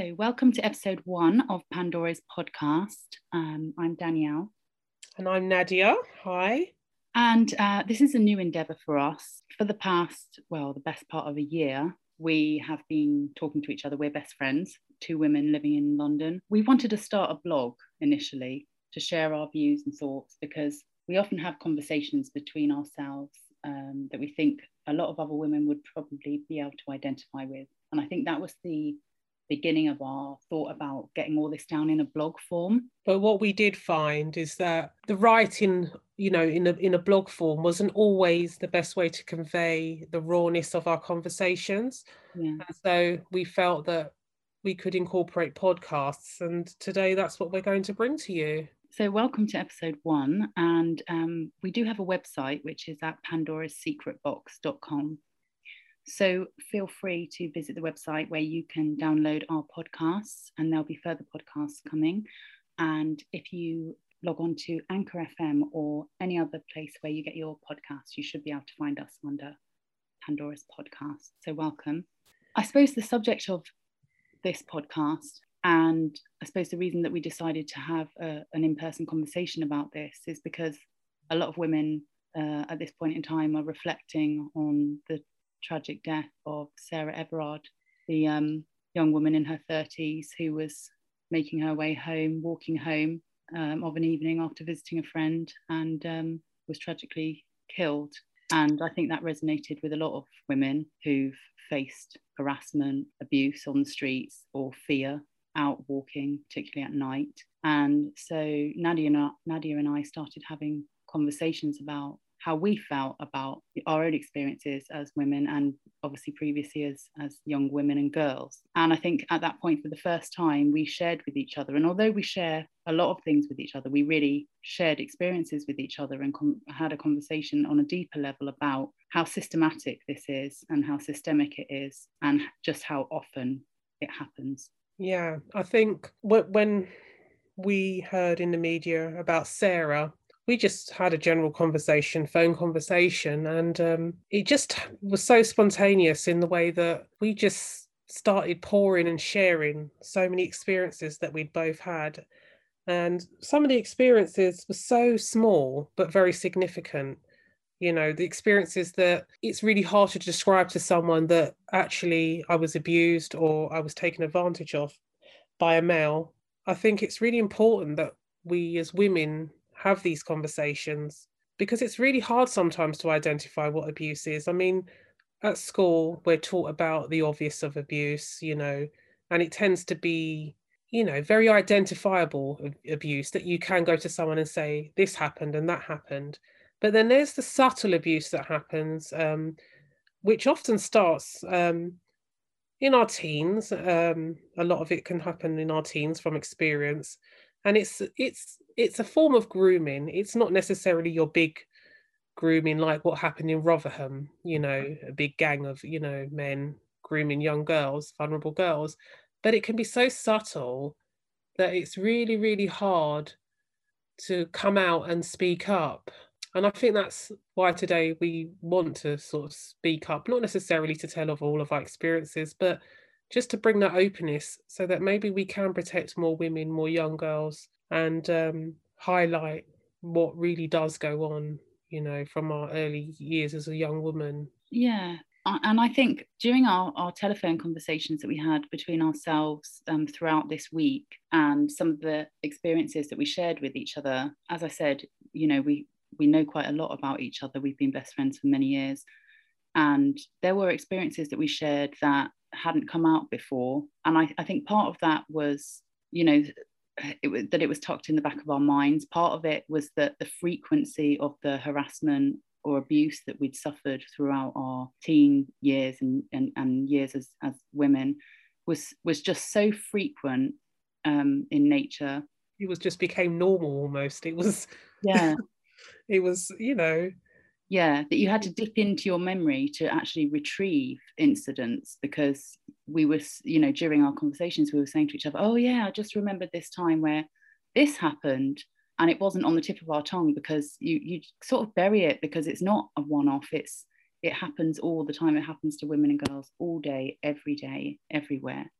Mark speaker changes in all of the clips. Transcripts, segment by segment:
Speaker 1: So, welcome to episode one of Pandora's podcast. Um, I'm Danielle.
Speaker 2: And I'm Nadia. Hi.
Speaker 1: And uh, this is a new endeavour for us. For the past, well, the best part of a year, we have been talking to each other. We're best friends, two women living in London. We wanted to start a blog initially to share our views and thoughts because we often have conversations between ourselves um, that we think a lot of other women would probably be able to identify with. And I think that was the beginning of our thought about getting all this down in a blog form.
Speaker 2: But what we did find is that the writing, you know, in a in a blog form wasn't always the best way to convey the rawness of our conversations. Yeah. And so we felt that we could incorporate podcasts, and today that's what we're going to bring to you.
Speaker 1: So, welcome to episode one. And um, we do have a website, which is at pandorasecretbox.com. So feel free to visit the website where you can download our podcasts, and there'll be further podcasts coming. And if you log on to Anchor FM or any other place where you get your podcasts, you should be able to find us under Pandora's podcast. So welcome. I suppose the subject of this podcast, and I suppose the reason that we decided to have a, an in person conversation about this is because a lot of women uh, at this point in time are reflecting on the tragic death of Sarah Everard, the um, young woman in her 30s who was making her way home, walking home um, of an evening after visiting a friend, and um, was tragically killed. And I think that resonated with a lot of women who've faced harassment, abuse on the streets, or fear out walking, particularly at night. And so Nadia and I, Nadia and I started having conversations about how we felt about our own experiences as women and obviously previously as, as young women and girls. And I think at that point, for the first time, we shared with each other. And although we share a lot of things with each other, we really shared experiences with each other and com- had a conversation on a deeper level about how systematic this is and how systemic it is and just how often it happens.
Speaker 2: Yeah, I think when we heard in the media about Sarah we just had a general conversation, phone conversation, and um, it just was so spontaneous in the way that we just started pouring and sharing so many experiences that we'd both had. And some of the experiences were so small, but very significant. You know, the experiences that it's really hard to describe to someone that actually I was abused or I was taken advantage of by a male. I think it's really important that we as women have these conversations because it's really hard sometimes to identify what abuse is. I mean, at school, we're taught about the obvious of abuse, you know, and it tends to be, you know, very identifiable abuse that you can go to someone and say, this happened and that happened. But then there's the subtle abuse that happens, um, which often starts um, in our teens. Um, a lot of it can happen in our teens from experience and it's it's it's a form of grooming. It's not necessarily your big grooming like what happened in rotherham you know a big gang of you know men grooming young girls vulnerable girls. But it can be so subtle that it's really really hard to come out and speak up. And i think that's why today we want to sort of speak up not necessarily to tell of all of our experiences but just to bring that openness so that maybe we can protect more women, more young girls, and um, highlight what really does go on, you know, from our early years as a young woman.
Speaker 1: Yeah. And I think during our, our telephone conversations that we had between ourselves um, throughout this week and some of the experiences that we shared with each other, as I said, you know, we, we know quite a lot about each other. We've been best friends for many years. And there were experiences that we shared that hadn't come out before. And I, I think part of that was, you know, it was, that it was tucked in the back of our minds. Part of it was that the frequency of the harassment or abuse that we'd suffered throughout our teen years and, and, and years as, as women was was just so frequent um, in nature.
Speaker 2: It was just became normal almost. It was
Speaker 1: yeah.
Speaker 2: it was you know
Speaker 1: yeah that you had to mm-hmm. dip into your memory to actually retrieve incidents because we were you know during our conversations we were saying to each other oh yeah i just remembered this time where this happened and it wasn't on the tip of our tongue because you you sort of bury it because it's not a one-off it's it happens all the time it happens to women and girls all day every day everywhere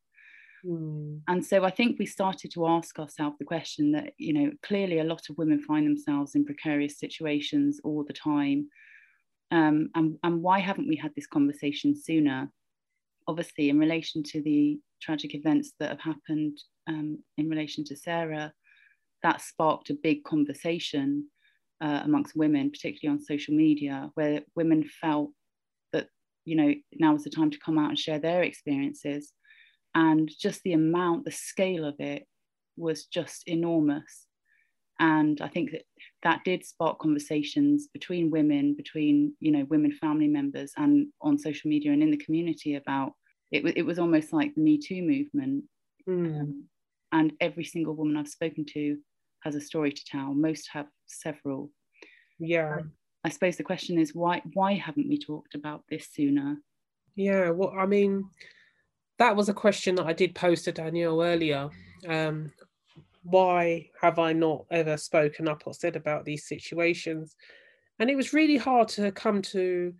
Speaker 2: Mm.
Speaker 1: And so I think we started to ask ourselves the question that, you know, clearly a lot of women find themselves in precarious situations all the time. Um, and, and why haven't we had this conversation sooner? Obviously, in relation to the tragic events that have happened um, in relation to Sarah, that sparked a big conversation uh, amongst women, particularly on social media, where women felt that, you know, now was the time to come out and share their experiences and just the amount the scale of it was just enormous. And i think that that did spark conversations between women between you know women family members and on social media and in the community about it, it was almost like the me too movement.
Speaker 2: Mm.
Speaker 1: um, and every single woman i've spoken to has a story to tell. Most have several.
Speaker 2: Yeah.
Speaker 1: I suppose the question is why why haven't we talked about this sooner?
Speaker 2: Yeah well i mean that was a question that I did pose to Danielle earlier. Um, why have I not ever spoken up or said about these situations? And it was really hard to come to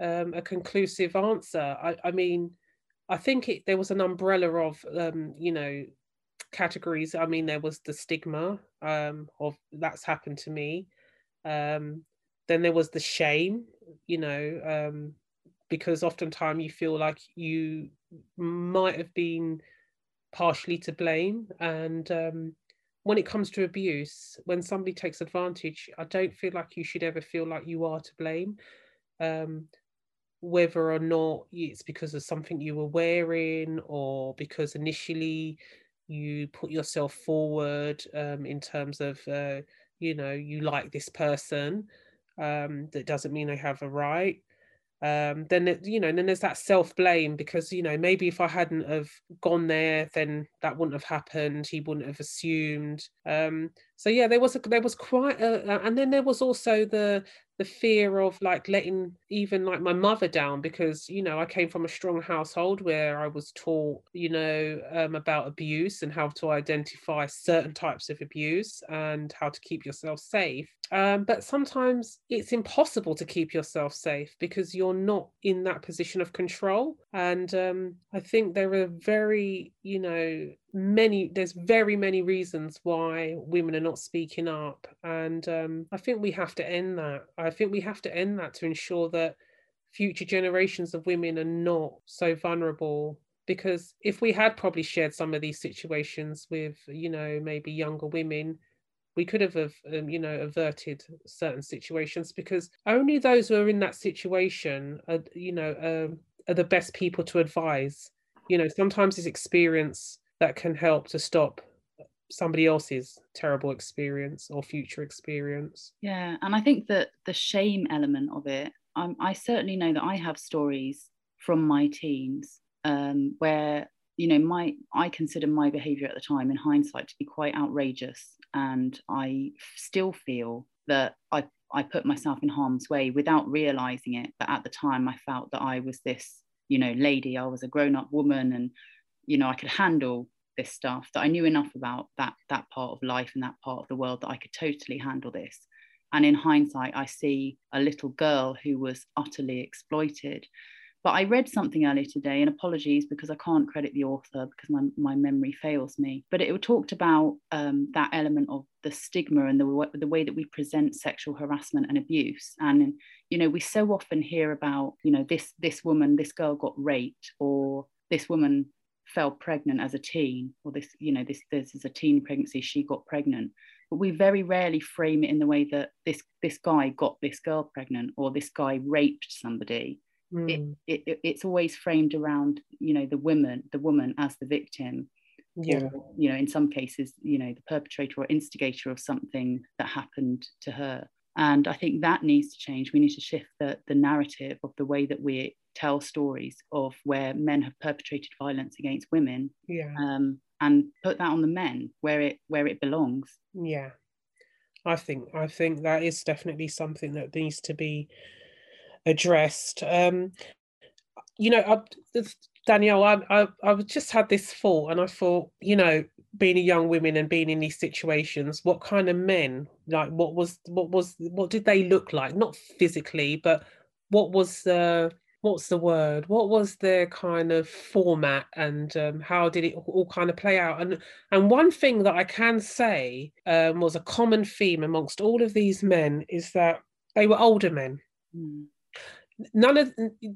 Speaker 2: um, a conclusive answer. I, I, mean, I think it, there was an umbrella of, um, you know, categories. I mean, there was the stigma um, of that's happened to me. Um, then there was the shame, you know, um, because oftentimes you feel like you might have been partially to blame. And um, when it comes to abuse, when somebody takes advantage, I don't feel like you should ever feel like you are to blame. Um, whether or not it's because of something you were wearing or because initially you put yourself forward um, in terms of, uh, you know, you like this person, um, that doesn't mean they have a right um, then it, you know then there's that self blame because you know maybe if I hadn't have gone there then that wouldn't have happened he wouldn't have assumed. Um, so yeah there was a, there was quite a and then there was also the the fear of like letting even like my mother down because you know I came from a strong household where I was taught you know um, about abuse and how to identify certain types of abuse and how to keep yourself safe. Um, but sometimes it's impossible to keep yourself safe because you're not in that position of control. And um, I think there are very you know many there's very many reasons why women are not speaking up and um, i think we have to end that. I think we have to end that to ensure that future generations of women are not so vulnerable because if we had probably shared some of these situations with you know maybe younger women we could have um, you know averted certain situations because only those who are in that situation are you know um, are the best people to advise. You know sometimes it's experience that can help to stop somebody else's terrible experience or future experience.
Speaker 1: Yeah, and I think that the shame element of it, um, I certainly know that I have stories from my teens um, where you know my I consider my behaviour at the time, in hindsight, to be quite outrageous, and I still feel that I I put myself in harm's way without realizing it. But at the time, I felt that I was this you know lady, I was a grown up woman, and you know I could handle this stuff that I knew enough about that that part of life and that part of the world that I could totally handle this. And in hindsight, I see a little girl who was utterly exploited. But I read something earlier today, and apologies because I can't credit the author because my, my memory fails me. But it talked about um, that element of the stigma and the, the way that we present sexual harassment and abuse. And you know, we so often hear about you know this this woman, this girl got raped, or this woman fell pregnant as a teen, or this, you know, this this is a teen pregnancy, she got pregnant. But we very rarely frame it in the way that this this guy got this girl pregnant or this guy raped somebody. Mm. It, it, it's always framed around, you know, the woman, the woman as the victim.
Speaker 2: Yeah.
Speaker 1: Or, you know, in some cases, you know, the perpetrator or instigator of something that happened to her. And I think that needs to change. We need to shift the, the narrative of the way that we tell stories of where men have perpetrated violence against women
Speaker 2: yeah.
Speaker 1: um, and put that on the men where it where it belongs
Speaker 2: yeah i think i think that is definitely something that needs to be addressed um you know I, danielle I, I i've just had this thought and i thought you know being a young woman and being in these situations what kind of men like what was what was what did they look like? Not physically but what was uh what's the word? What was their kind of format and um, how did it all kind of play out? And and one thing that i can say um, was a common theme amongst all of these men is that they were older men. Mm. None of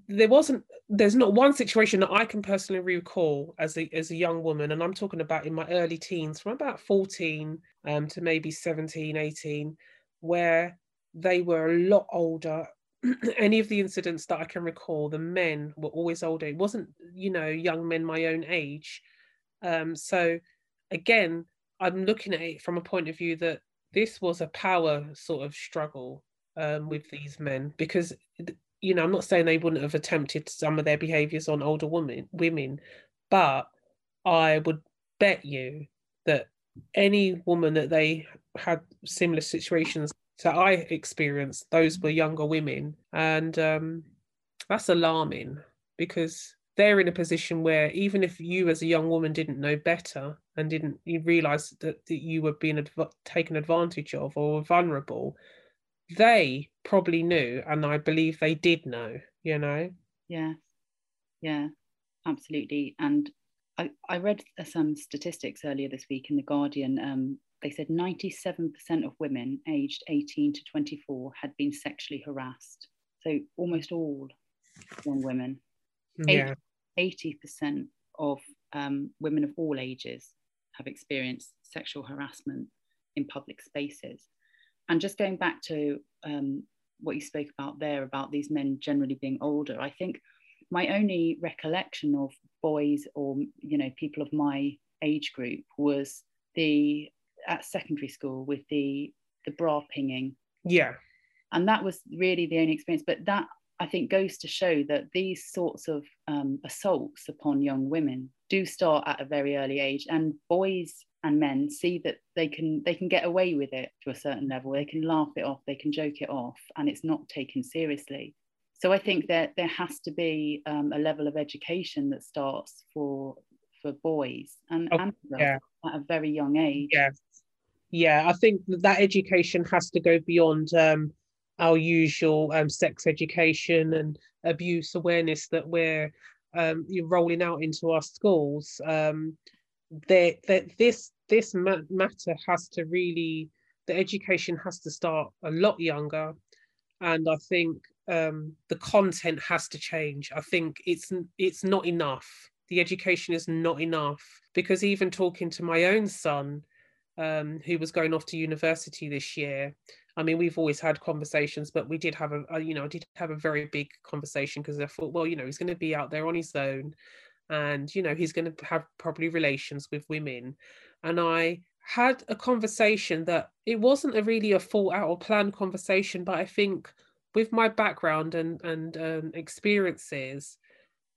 Speaker 2: there wasn't there's not one situation that i can personally recall as a as a young woman and i'm talking about in my early teens from about 14 um, to maybe 17 18 where they were a lot older any of the incidents that I can recall, the men were always older. It wasn't, you know, young men my own age. Um, so again, I'm looking at it from a point of view that this was a power sort of struggle um, with these men because, you know, I'm not saying they wouldn't have attempted some of their behaviors on older women, women, but I would bet you that any woman that they had similar situations so I experienced those were younger women, and um, that's alarming because they're in a position where even if you as a young woman didn't know better and didn't you realize that, that you were being adv- taken advantage of or vulnerable they probably knew and i believe they did know you know
Speaker 1: yeah yeah absolutely and i i read some statistics earlier this week in the guardian um, they said 97% of women aged 18 to 24 had been sexually harassed. So almost all young women. Yeah. 80% of um, women of all ages have experienced sexual harassment in public spaces. And just going back to um, what you spoke about there about these men generally being older, I think my only recollection of boys or you know people of my age group was the at secondary school with the the bra pinging.
Speaker 2: Yeah.
Speaker 1: And that was really the only experience. But that I think goes to show that these sorts of um, assaults upon young women do start at a very early age, and boys and men see that they can they can get away with it to a certain level. They can laugh it off, they can joke it off, and it's not taken seriously. So I think that there has to be um, a level of education that starts for for boys and, oh, and yeah. at a very young age.
Speaker 2: Yeah, yeah, I think that education has to go beyond um, our usual um, sex education and abuse awareness that we're um, rolling out into our schools. Um, that that this this matter has to really the education has to start a lot younger, and I think um, the content has to change. I think it's it's not enough. The education is not enough because even talking to my own son um, who was going off to university this year. I mean, we've always had conversations, but we did have a, a you know, i did have a very big conversation because I thought, well, you know, he's going to be out there on his own, and you know, he's going to have probably relations with women, and I had a conversation that it wasn't a really a thought out or planned conversation, but I think with my background and and um, experiences,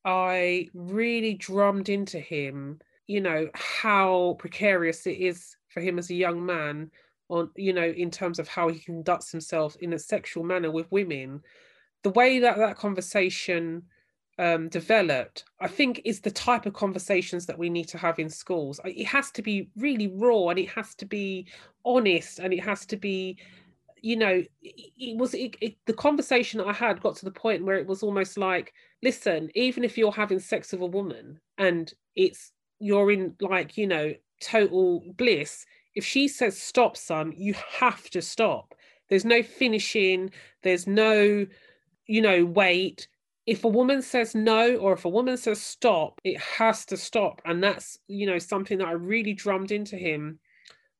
Speaker 2: I really drummed into him, you know, how precarious it is for him as a young man on you know in terms of how he conducts himself in a sexual manner with women. The way that that conversation um, developed i think is the type of conversations that we need to have in schools it has to be really raw and it has to be honest and it has to be you know it, was it, it, the conversation i had got to the point where it was almost like listen even if you're having sex with a woman and it's you're in like you know total bliss. If she says stop, son, you have to stop. There's no finishing, there's no, you know, wait. If a woman says no or if a woman says stop, it has to stop. And that's, you know, something that I really drummed into him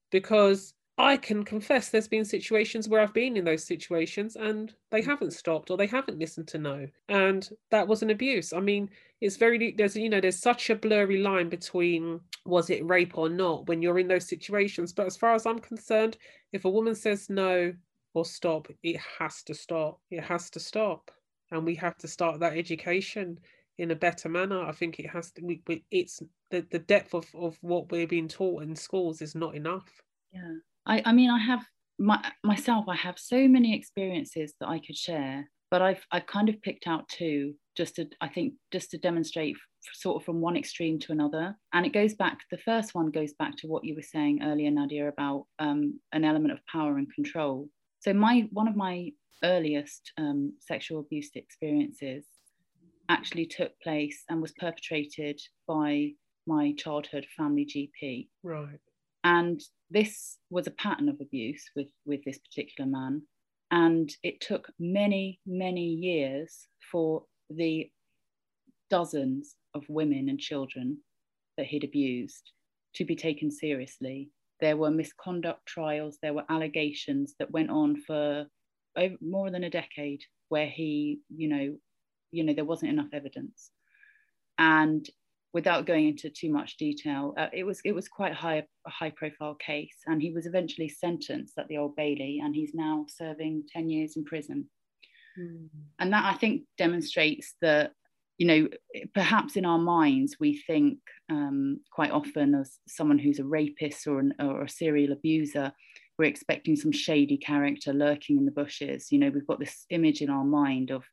Speaker 2: because I can confess there's been situations where I've been in those situations and they mm. haven't stopped or they haven't listened to no. And that was an abuse. I mean, it's very there's you know, there's such a blurry line between was it rape or not when you're in those situations. But as far as I'm concerned, if a woman says no or stop, it has to stop. It has to stop. And we have to start that education in a better manner. I think it has to we, it's the, the depth of, of what we're being taught in schools is not enough.
Speaker 1: Yeah I, I mean, I have my, myself, I have so many experiences that I could share, but I've, I've kind of picked out two just to, I think, just to demonstrate sort of from one extreme to another. And it goes back, the first one goes back to what you were saying earlier, Nadia, about um, an element of power and control. So my one of my earliest um, sexual abuse experiences actually took place and was perpetrated by my childhood family GP.
Speaker 2: Right.
Speaker 1: And this was a pattern of abuse with, with this particular man. And it took many, many years for the dozens of women and children that he'd abused to be taken seriously. There were misconduct trials, there were allegations that went on for over, more than a decade where he, you know, you know, there wasn't enough evidence. And without going into too much detail, uh, it was it was quite high a high profile case, and he was eventually sentenced at the Old Bailey, and he's now serving ten years in prison. Mm. And that I think demonstrates that you know perhaps in our minds we think um, quite often as someone who's a rapist or, an, or a serial abuser we're expecting some shady character lurking in the bushes you know we've got this image in our mind of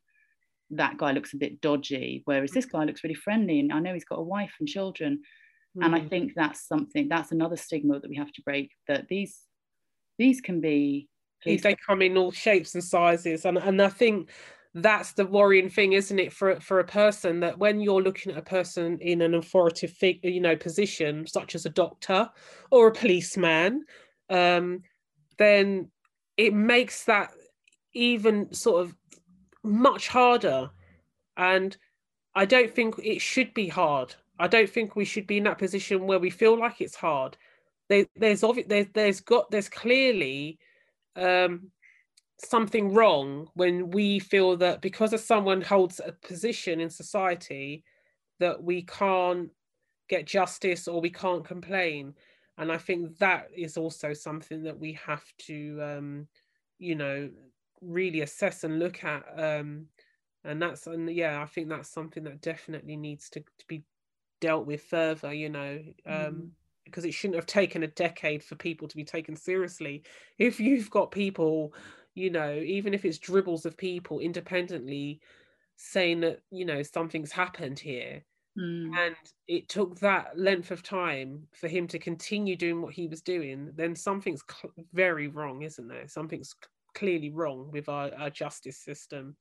Speaker 1: that guy looks a bit dodgy, whereas this guy looks really friendly and I know he's got a wife and children. Mm. And I hmm. think that's something that's another stigma that we have to break that these these can be
Speaker 2: they come in all shapes and sizes and and I think that's the worrying thing isn't it for for a person that when you're looking at a person in an authoritative you know position such as a doctor or a policeman um then it makes that even sort of much harder. And I don't think it should be hard. I don't think we should be in that position where we feel like it's hard. There, there's obvi- there's there's got there's clearly um, something wrong when we feel that because of someone holds a position in society that we can't get justice or we can't complain. And I think that is also something that we have to, um, you know, really assess and look at um and that's and yeah i think that's something that definitely needs to, to be dealt with further you know um mm. because it shouldn't have taken a decade for people to be taken seriously if you've got people you know even if it's dribbles of people independently saying that you know something's happened here mm. and it took that length of time for him to continue doing what he was doing then something's cl- very wrong isn't there something's clearly wrong with our, our justice system.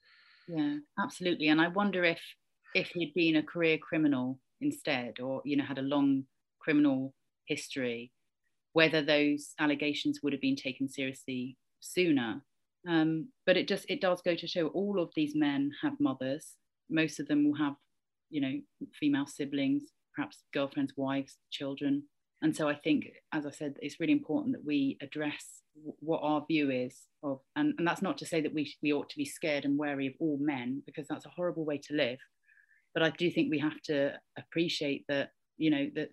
Speaker 1: Yeah, absolutely. And I wonder if if he'd been a career criminal instead, or you know, had a long criminal history, whether those allegations would have been taken seriously sooner. Um, but it just it does go to show all of these men have mothers. Most of them will have, you know, female siblings, perhaps girlfriends, wives, children. And so I think, as I said, it's really important that we address what our view is of and, and that's not to say that we we ought to be scared and wary of all men because that's a horrible way to live but i do think we have to appreciate that you know that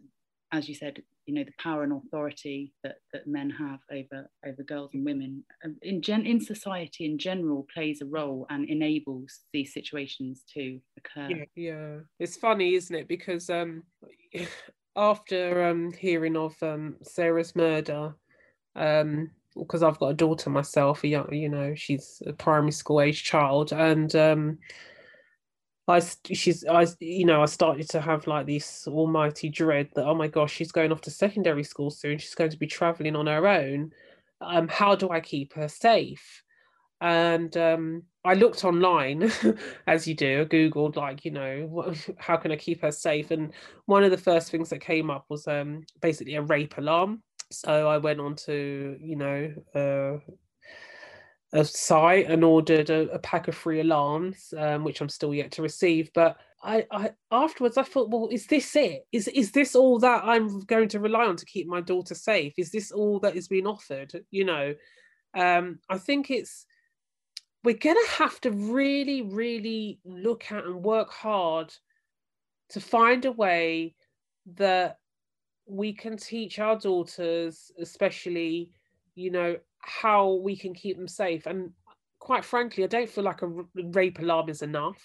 Speaker 1: as you said you know the power and authority that, that men have over over girls and women um, in gen in society in general plays a role and enables these situations to occur
Speaker 2: yeah, yeah. it's funny isn't it because um after um hearing of um sarah's murder um because I've got a daughter myself, a young, you know, she's a primary school age child, and um, I, she's, I, you know, I started to have like this almighty dread that oh my gosh, she's going off to secondary school soon. She's going to be traveling on her own. Um, how do I keep her safe? And um, I looked online, as you do, I googled like, you know, how can I keep her safe? And one of the first things that came up was um, basically a rape alarm so I went on to, you know, uh, a site and ordered a, a pack of free alarms, um, which I'm still yet to receive. But I, I afterwards I thought, well, is this it? Is is this all that I'm going to rely on to keep my daughter safe? Is this all that is being offered? You know, um, I think it's we're gonna have to really, really look at and work hard to find a way that we can teach our daughters, especially, you know, how we can keep them safe. And quite frankly, I don't feel like a rape alarm is enough.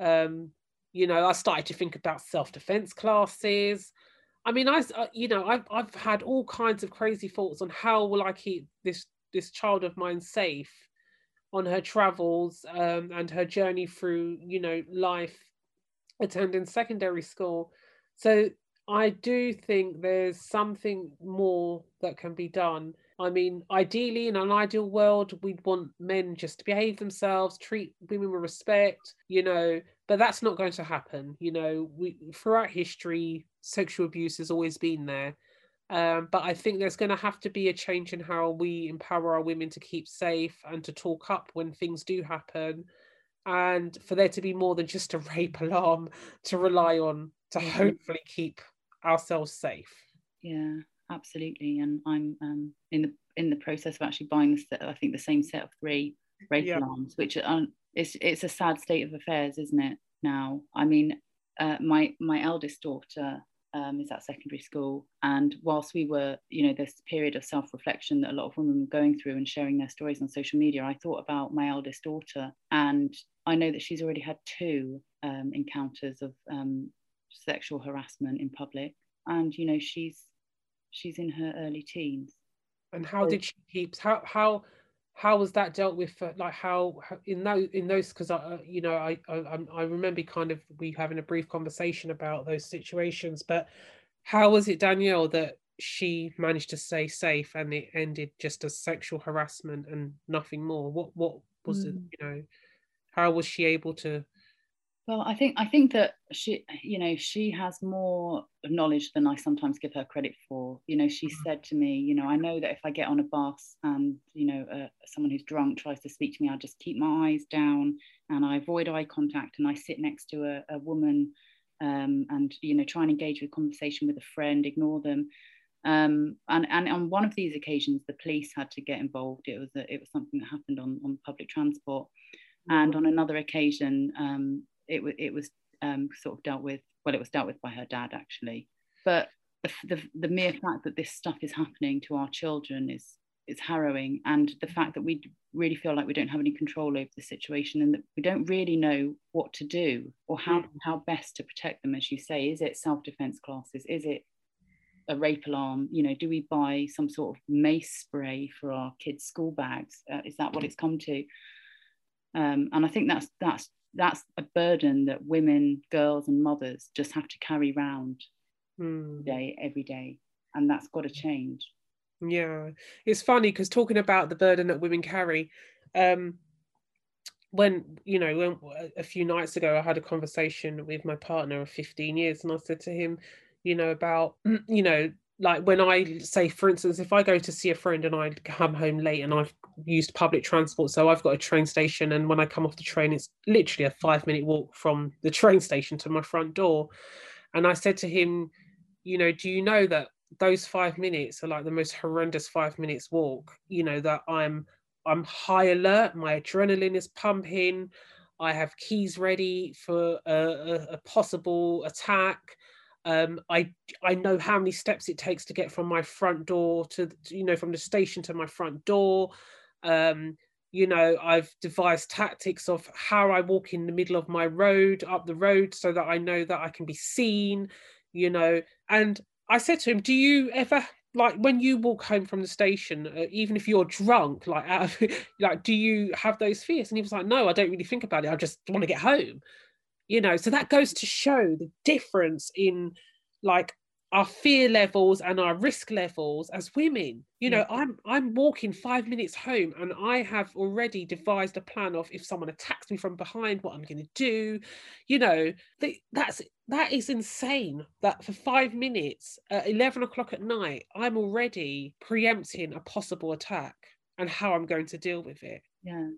Speaker 2: Um, you know, I started to think about self-defense classes. I mean, I, uh, you know, I've I've had all kinds of crazy thoughts on how will I keep this this child of mine safe on her travels um, and her journey through, you know, life attending secondary school. So I do think there's something more that can be done. I mean, ideally, in an ideal world, we'd want men just to behave themselves, treat women with respect, you know. but that's not going to happen you know we throughout history sexual abuse has always been there um, but I think there's going to have to be a change in how we empower our women to keep safe and to talk up when things do happen, and for there to be more than just a rape alarm to rely on to mm-hmm. hopefully keep ourselves safe.
Speaker 1: Yeah, absolutely. And I'm um, in the in the process of actually buying the I think the same set of three rape yeah. alarms, which are, it's it's a sad state of affairs, isn't it? Now, I mean, uh, my my eldest daughter um, is at secondary school. And whilst we were, you know, this period of self reflection that a lot of women were going through and sharing their stories on social media, I thought about my eldest daughter. And I know that she's already had two um, encounters of um, sexual harassment in public. And, you know, she's she's in her early teens.
Speaker 2: And how so, did she keep, how, how, how was that dealt with for, like how, how in those in those because i uh, you know I, I i remember kind of we having a brief conversation about those situations but how was it danielle that she managed to stay safe and it ended just as sexual harassment and nothing more what what was mm. it you know how was she able to
Speaker 1: well, I think I think that she, you know, she has more knowledge than I sometimes give her credit for. You know, she mm-hmm. said to me, you know, I know that if I get on a bus and you know uh, someone who's drunk tries to speak to me, I just keep my eyes down and I avoid eye contact and I sit next to a, a woman um, and you know try and engage with conversation with a friend, ignore them. Um, and, and on one of these occasions, the police had to get involved. It was a, it was something that happened on on public transport. And mm-hmm. on another occasion, um, it, was it was um, sort of dealt with, well, it was dealt with by her dad actually. But the, the, the mere fact that this stuff is happening to our children is is harrowing. And the fact that we really feel like we don't have any control over the situation and that we don't really know what to do or how mm. how best to protect them as you say. Is it self-defense classes? Is it a rape alarm? You know do we buy some sort of mace spray for our kids school bags? Uh, is that what it's come to? Um, and i think that's that's that's a burden that women, girls, and mothers just have to carry around mm. day every day, and that's got to change.
Speaker 2: Yeah, it's funny because talking about the burden that women carry, um, when you know, when a few nights ago, I had a conversation with my partner of 15 years, and I said to him, you know, about you know like when I say, for instance, if I go to see a friend and I come home late and I've used public transport, so I've got a train station, and when I come off the train, it's literally a five minute walk from the train station to my front door. And I said to him, you know, do you know that those five minutes are like the most horrendous five minutes walk? You know, that I'm I'm high alert, my adrenaline is pumping, I have keys ready for a, a, a possible attack um, I I know how many steps it takes to get from my front door to, you know from the station to my front door. Um, you know I've devised tactics of how I walk in the middle of my road up the road so that I know that I can be seen. You know, and I said to him, "Do you ever like when you walk home from the station, uh, even if you're drunk, like of, like do you have those fears?" And he was like, "No, I don't really think about it. I just want to get home." You know so that goes to show the difference in like our fear levels and our risk levels as women. You know yeah. i'm i'm walking five minutes home and i have already devised a plan of if someone attacks me from behind what i'm going to do. You know that's that is insane that for five minutes at 11 o'clock at night i'm already preempting a possible attack and how i'm going to deal with it.
Speaker 1: Yeah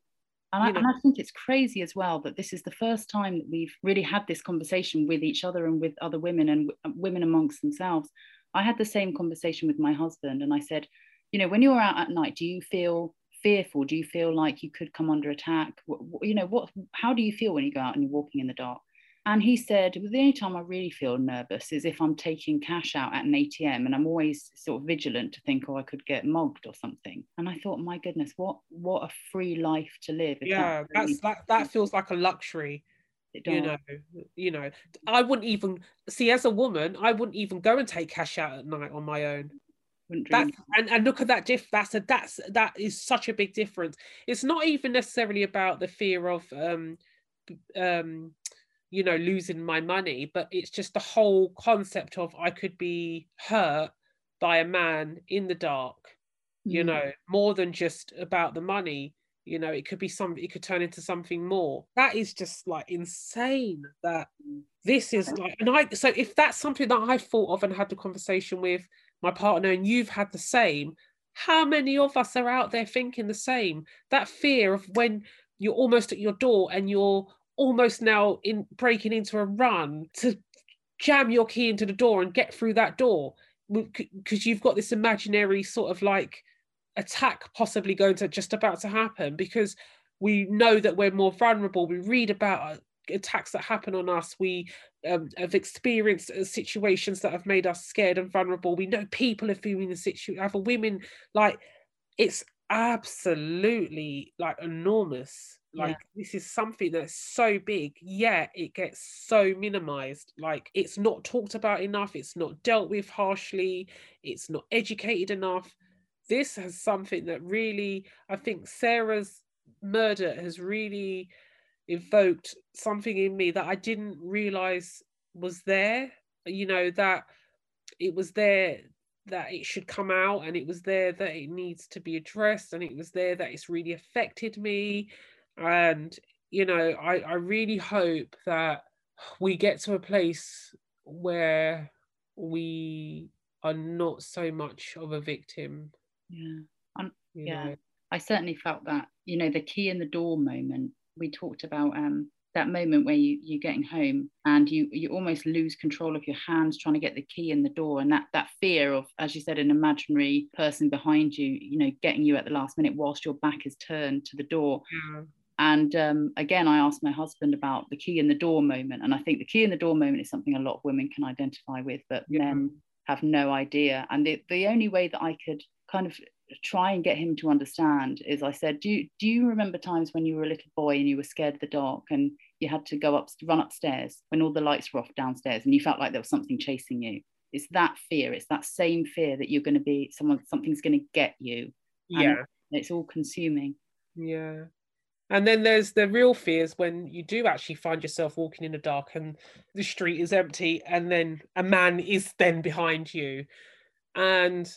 Speaker 1: and I, and I, think it's crazy as well that this is the first time that we've really had this conversation with each other and with other women and w- women amongst themselves. I had the same conversation with my husband, and I said, you know, when you're out at night, do you feel fearful? Do you feel like you could come under attack? you know, what? How do you feel when you go out and you're walking in the dark? And he said, well, the only time I really feel nervous is if I'm taking cash out at an ATM and I'm always sort of vigilant to think, oh, I could get mugged or something. And I thought, my goodness, what what a free life to live.
Speaker 2: Yeah, that's that that feels like a luxury. You know, you know, I wouldn't even see as a woman, I wouldn't even go and take cash out at night on my own. That, and, and look at that diff that's a that's that is such a big difference it's not even necessarily about the fear of um um you know losing my money but it's just the whole concept of i could be hurt by a man in the dark mm. you know more than just about the money you know it could be some it could turn into something more. That is just like insane that this is like and i so if that's something that i thought of and had the conversation with my partner and you've had the same how many of us are out there thinking the same? That fear of when you're almost at your door and you're almost now in breaking into a run to jam your key into the door and get through that door. Because you've got this imaginary sort of like attack possibly going to just about to happen because we know that we're more vulnerable. We read about uh, attacks that happen on us. We um, have experienced uh, situations that have made us scared and vulnerable. We know people are feeling in the situation other women like it's absolutely like enormous like yeah. this is something that's so big yet it gets so minimized. Like it's not talked about enough it's not dealt with harshly it's not educated enough. This has something that really i think sarah's murder has really evoked something in me that i didn't realize was there. You know that it was there that it should come out and it was there that it needs to be addressed and it was there that it's really affected me and you know i i really hope that we get to a place where we are not so much of a victim.
Speaker 1: Yeah. Um, yeah. know. i certainly felt that you know the key in the door moment we talked about um that moment where you you're getting home and you you almost lose control of your hands trying to get the key in the door. And that that fear of as you said an imaginary person behind you you know getting you at the last minute whilst your back is turned to the door. Yeah. And um, again, I asked my husband about the key in the door moment. And I think the key in the door moment is something a lot of women can identify with, but yeah. men have no idea. And the, the only way that I could kind of try and get him to understand is I said, do you, do you remember times when you were a little boy and you were scared of the dark and you had to go up, run upstairs when all the lights were off downstairs and you felt like there was something chasing you? It's that fear. It's that same fear that you're going to be someone, something's going to get you.
Speaker 2: Yeah.
Speaker 1: it's all consuming.
Speaker 2: Yeah. And then there's the real fears when you do actually find yourself walking in the dark and the street is empty, and then a man is then behind you. And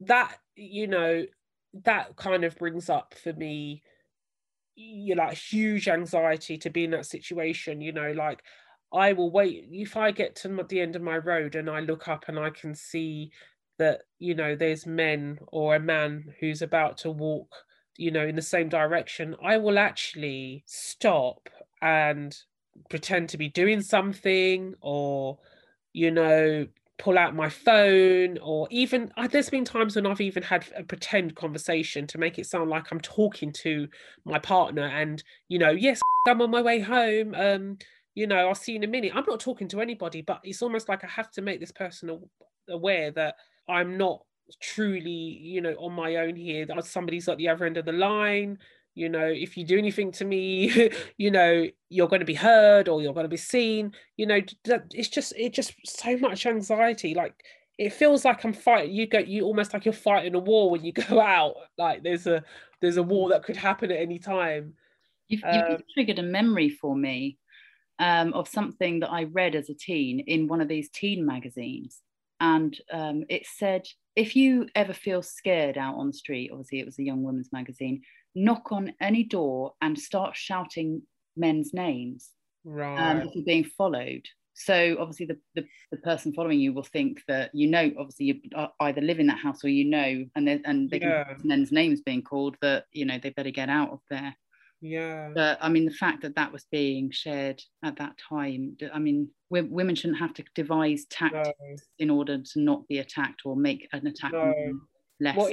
Speaker 2: that, you know, that kind of brings up for me, you know, like huge anxiety to be in that situation. You know, like I will wait if I get to the end of my road and I look up and I can see that, you know, there's men or a man who's about to walk you know in the same direction i will actually stop and pretend to be doing something or you know pull out my phone or even uh, there's been times when i've even had a pretend conversation to make it sound like i'm talking to my partner and you know yes i'm on my way home um you know i'll see you in a minute. I'm not talking to anybody but it's almost like i have to make this person aware that i'm not truly, you know, on my own here. That somebody's at the other end of the line. You know, if you do anything to me, you know, you're going to be heard or you're going to be seen. You know, it's just, it just so much anxiety. Like it feels like I'm fighting. You go, you almost like you're fighting a war when you go out. Like there's a, there's a war that could happen at any time.
Speaker 1: You've, you've um, triggered a memory for me um, of something that I read as a teen in one of these teen magazines. And um, it said if you ever feel scared out on the street, obviously it was a young woman's magazine, knock on any door and start shouting men's names.
Speaker 2: Right.
Speaker 1: Um, if you're being followed. So obviously the, the, the, person following you will think that you know, obviously you either live in that house or you know, and and they yeah. men's names being called that, you know, they better get out of there.
Speaker 2: Yeah.
Speaker 1: But I mean, the fact that that was being shared at that time, I mean, women shouldn't have to devise tactics no. in order to not be attacked or make an attack no. less. Well,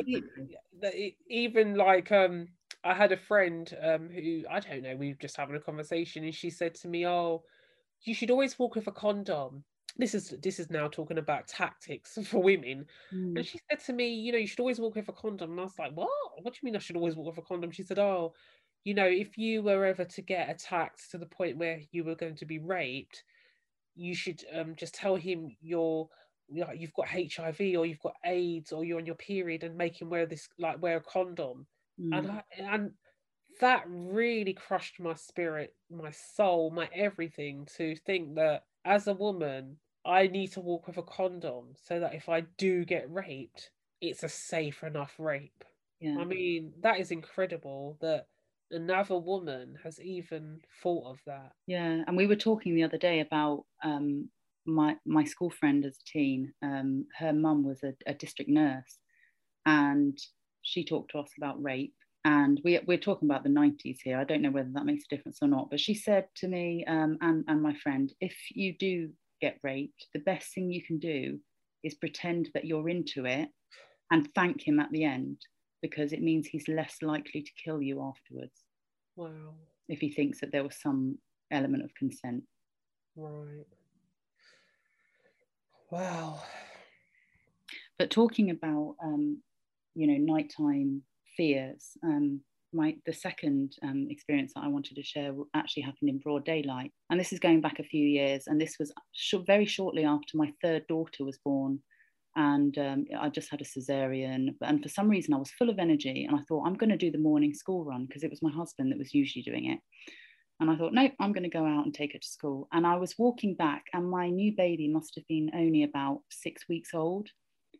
Speaker 2: even like, um, I had a friend um, who I don't know. We were just having a conversation, and she said to me, "Oh, you should always walk with a condom." This is this is now talking about tactics for women. Mm. And she said to me, "You know, you should always walk with a condom." And I was like, "What? What do you mean I should always walk with a condom?" She said, "Oh." You know, if you were ever to get attacked to the point where you were going to be raped, you should um, just tell him you're you know, you've got HIV or you've got AIDS or you're on your period and make him wear this like wear a condom. Mm. And I, and that really crushed my spirit, my soul, my everything to think that as a woman, I need to walk with a condom so that if I do get raped, it's a safe enough rape
Speaker 1: yeah.
Speaker 2: I mean, that is incredible that another woman has even thought of that.
Speaker 1: Yeah, and we were talking the other day about um, my my school friend as a teen. Um, her mum was a, a, district nurse, and she talked to us about rape. And we, we're talking about the 90s here. I don't know whether that makes a difference or not. But she said to me um, and, and my friend, if you do get raped, the best thing you can do is pretend that you're into it and thank him at the end because it means he's less likely to kill you afterwards.
Speaker 2: Wow.
Speaker 1: If he thinks that there was some element of consent.
Speaker 2: Right. Wow.
Speaker 1: But talking about, um, you know, nighttime fears, um, my the second um, experience that I wanted to share actually happened in broad daylight, and this is going back a few years, and this was sh- very shortly after my third daughter was born, and um, I just had a cesarean. And for some reason, I was full of energy, and I thought I'm going to do the morning school run because it was my husband that was usually doing it. And I thought, no, I'm going to go out and take her to school. And I was walking back, and my new baby must have been only about six weeks old.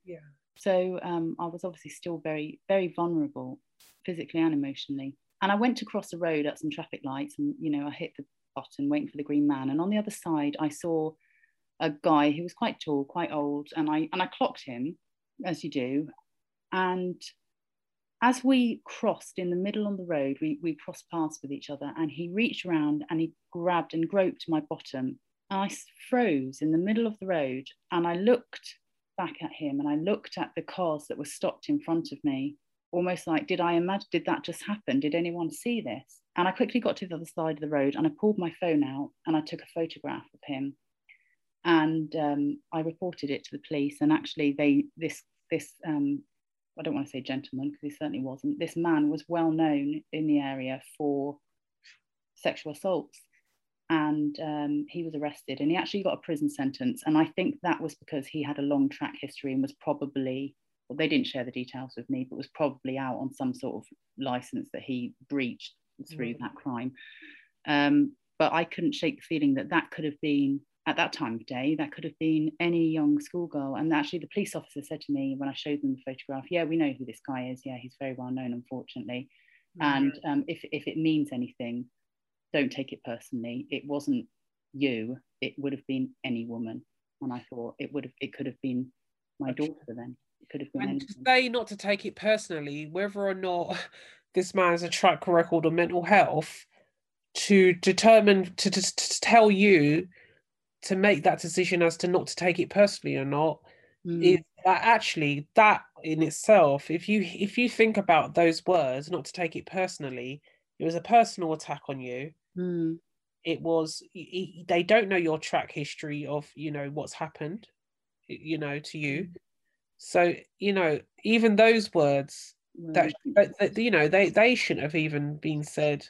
Speaker 2: Yeah.
Speaker 1: So um, I was obviously still very, very vulnerable, physically and emotionally. And I went to cross a road at some traffic lights, and you know, I hit the button, waiting for the green man. And on the other side, I saw a guy who was quite tall, quite old, and I and I clocked him, as you do. And as we crossed in the middle on the road, we, we crossed paths with each other, and he reached around and he grabbed and groped my bottom. And I froze in the middle of the road, and I looked back at him, and I looked at the cars that were stopped in front of me, almost like, did I imagine? Did that just happen? Did anyone see this? And I quickly got to the other side of the road, and I pulled my phone out, and I took a photograph of him and um, I reported it to the police. And actually, they this this um, I don't want to say gentleman because he certainly wasn't. This man was well known in the area for sexual assaults, and um, he was arrested. And he actually got a prison sentence. And I think that was because he had a long track history and was probably well, they didn't share the details with me, but was probably out on some sort of license that he breached through mm. that crime. Um, but I couldn't shake the feeling that that could have been at that time of day, that could have been any young schoolgirl. And actually, the police officer said to me when I showed them the photograph, "Yeah, we know who this guy is. Yeah, he's very well known, unfortunately. Mm-hmm. And um, if if it means anything, don't take it personally. It wasn't you. It would have been any woman. And I thought it would have. It could have been my daughter then. It could have been.
Speaker 2: And
Speaker 1: anything.
Speaker 2: to say not to take it personally, whether or not this man has a track record of mental health, to determine to, to, to tell you to make that decision as to not to take it personally or not mm. is that actually that in itself if you if you think about those words not to take it personally it was a personal attack on you
Speaker 1: mm.
Speaker 2: it was they don't know your track history of you know what's happened you know to you mm. so you know even those words that, that, you know they they shouldn't have even been said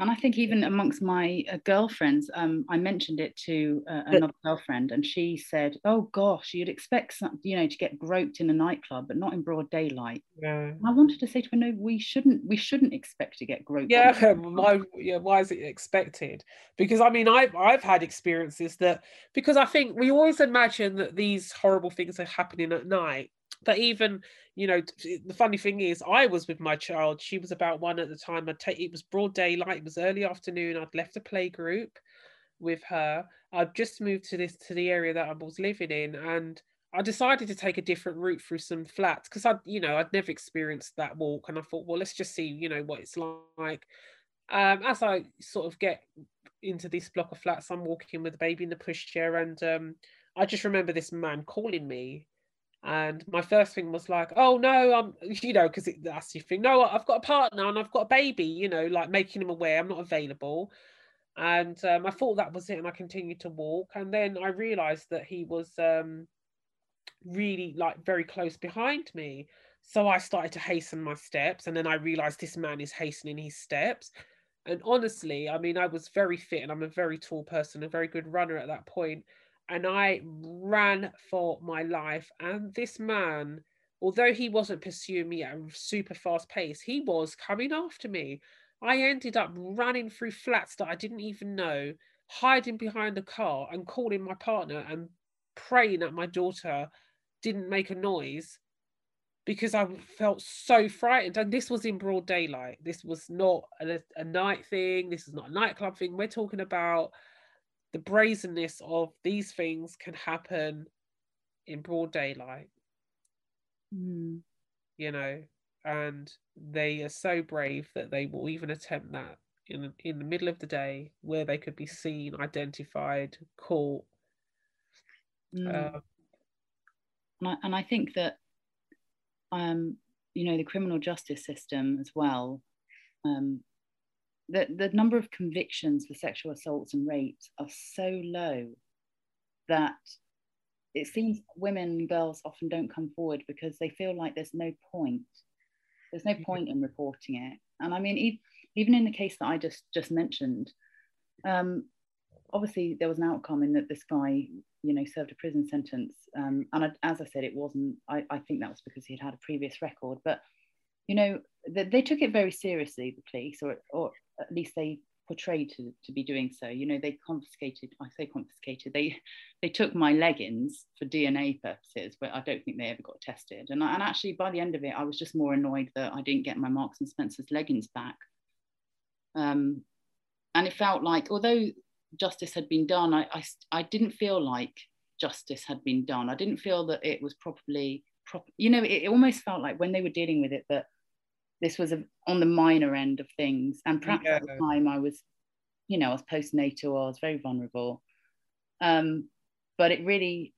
Speaker 1: and I think even amongst my uh, girlfriends, um, I mentioned it to uh, another girlfriend, and she said, "Oh gosh, you'd expect some, you know, to get groped in a nightclub, but not in broad daylight."
Speaker 2: Yeah.
Speaker 1: I wanted to say to her, "No, we shouldn't. We shouldn't expect to get groped."
Speaker 2: Yeah, why? Yeah, why is it expected? Because I mean, I've I've had experiences that because I think we always imagine that these horrible things are happening at night, but even you know the funny thing is i was with my child she was about one at the time i take it was broad daylight it was early afternoon i'd left a play group with her i'd just moved to this to the area that i was living in and i decided to take a different route through some flats because i you know i'd never experienced that walk and i thought well let's just see you know what it's like. Um, as i sort of get into this block of flats i'm walking with a baby in the pushchair and um, i just remember this man calling me and my first thing was like, oh no, I'm, you know, because that's your thing. No, I've got a partner and I've got a baby, you know, like making him aware I'm not available. And um, I thought that was it. And I continued to walk. And then I realized that he was um, really like very close behind me. So I started to hasten my steps. And then I realized this man is hastening his steps. And honestly, I mean, I was very fit and I'm a very tall person, a very good runner at that point and I ran for my life. And this man, although he wasn't pursuing me at a super fast pace, he was coming after me. I ended up running through flats that I didn't even know, hiding behind the car and calling my partner and praying that my daughter didn't make a noise. because I felt so frightened. And this was in broad daylight. This was not a, a night thing. This is not a nightclub thing. We're talking about the brazenness of these things can happen in broad daylight.
Speaker 1: Mm.
Speaker 2: You know, and they are so brave that they will even attempt that in in the middle of the day where they could be seen, identified, caught.
Speaker 1: Mm. Uh, and, I, and I think that um, you know the criminal justice system as well um, the, the number of convictions for sexual assaults and rapes are so low that it seems women and girls often don't come forward because they feel like there's no point. There's no point in reporting it. And i mean even in the case that i just just mentioned um, obviously there was an outcome in that this guy you know served a prison sentence. Um, and I, as i said it wasn't I, I think that was because he had had a previous record but you know they, they took it very seriously the police or, or at least they portrayed to, to be doing so. You know they confiscated i say confiscated they they took my leggings for dna purposes but i don't think they ever got tested. And, I, and actually by the end of it i was just more annoyed that i didn't get my marks and spencer's leggings back. Um, and it felt like although justice had been done, I, I, I didn't feel like justice had been done. I didn't feel that it was properly, proper, you know, it, it almost felt like when they were dealing with it that this was a, on the minor end of things. And perhaps yeah. at the time I was, you know, I was postnatal, I was very vulnerable. Um, but it really,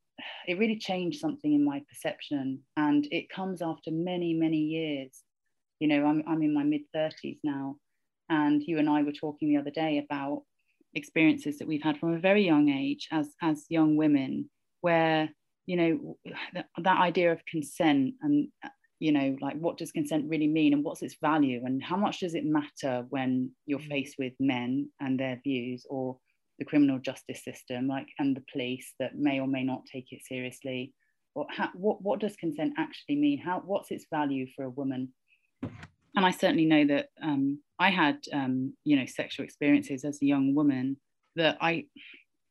Speaker 1: it really changed something in my perception. And it comes after many, many years. You know, I'm, I'm in my mid 30s now. And you and I were talking the other day about experiences that we've had from a very young age as as young women where you know that, that idea of consent and you know like what does consent really mean and what's its value? And how much does it matter when you're mm. faced with men and their views or the criminal justice system like and the police that may or may not take it seriously? Or how, what what does consent actually mean? How what's its value for a woman? And I certainly know that um, I had, um, you know, sexual experiences as a young woman that I,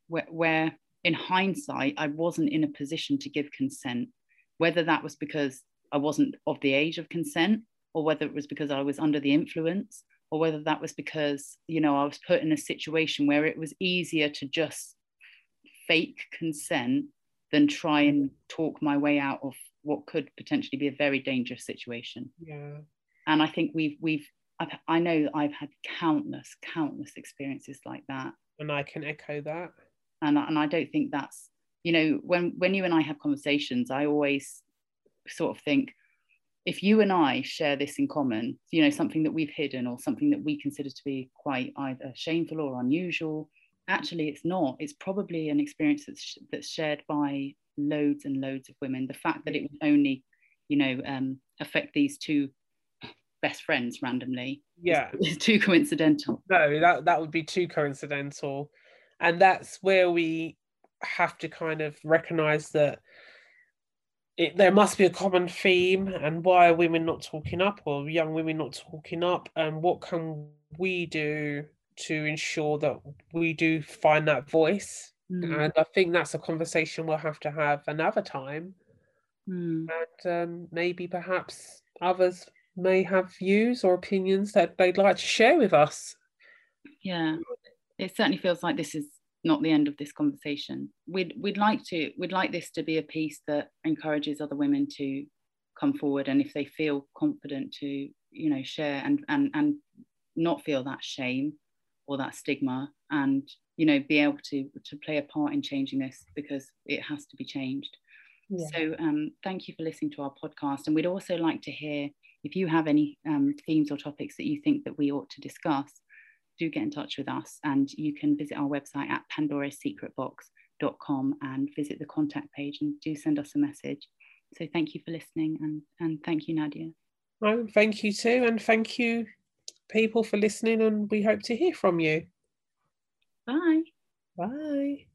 Speaker 1: where, where in hindsight, I wasn't in a position to give consent, whether that was because I wasn't of the age of consent or whether it was because I was under the influence or whether that was because, you know, I was put in a situation where it was easier to just fake consent than try and mm. talk my way out of what could potentially be a very dangerous situation.
Speaker 2: Yeah
Speaker 1: and I think we've we've I've, I know I've had countless countless experiences like that,
Speaker 2: and I can echo that.
Speaker 1: And and I don't think that's you know when when you and I have conversations, I always sort of think if you and I share this in common, you know, something that we've hidden or something that we consider to be quite either shameful or unusual, actually it's not. It's probably an experience that's, that's shared by loads and loads of women. The fact that it would only, you know, um, affect these two best friends randomly.
Speaker 2: Yeah.
Speaker 1: It's too coincidental.
Speaker 2: No, that, that would be too coincidental. And that's where we have to kind of recognize that it, there must be a common theme and why are women not talking up or young women not talking up and what can we do to ensure that we do find that voice mm. and i think that's a conversation we'll have to have another time
Speaker 1: mm.
Speaker 2: and um, maybe perhaps others may have views or opinions that they'd like to share with us.
Speaker 1: Yeah, it certainly feels like this is not the end of this conversation. We'd we'd like to we'd like this to be a piece that encourages other women to come forward and if they feel confident to you know share and and and not feel that shame or that stigma and you know be able to to play a part in changing this because it has to be changed. Yeah. So um, thank you for listening to our podcast and we'd also like to hear if you have any um, themes or topics that you think that we ought to discuss, do get in touch with us and you can visit our website at pandorasecretbox.com and visit the contact page and do send us a message. So thank you for listening and, and thank you, Nadia.
Speaker 2: Well, thank you too. And thank you, people, for listening. And we hope to hear from you.
Speaker 1: Bye.
Speaker 2: Bye.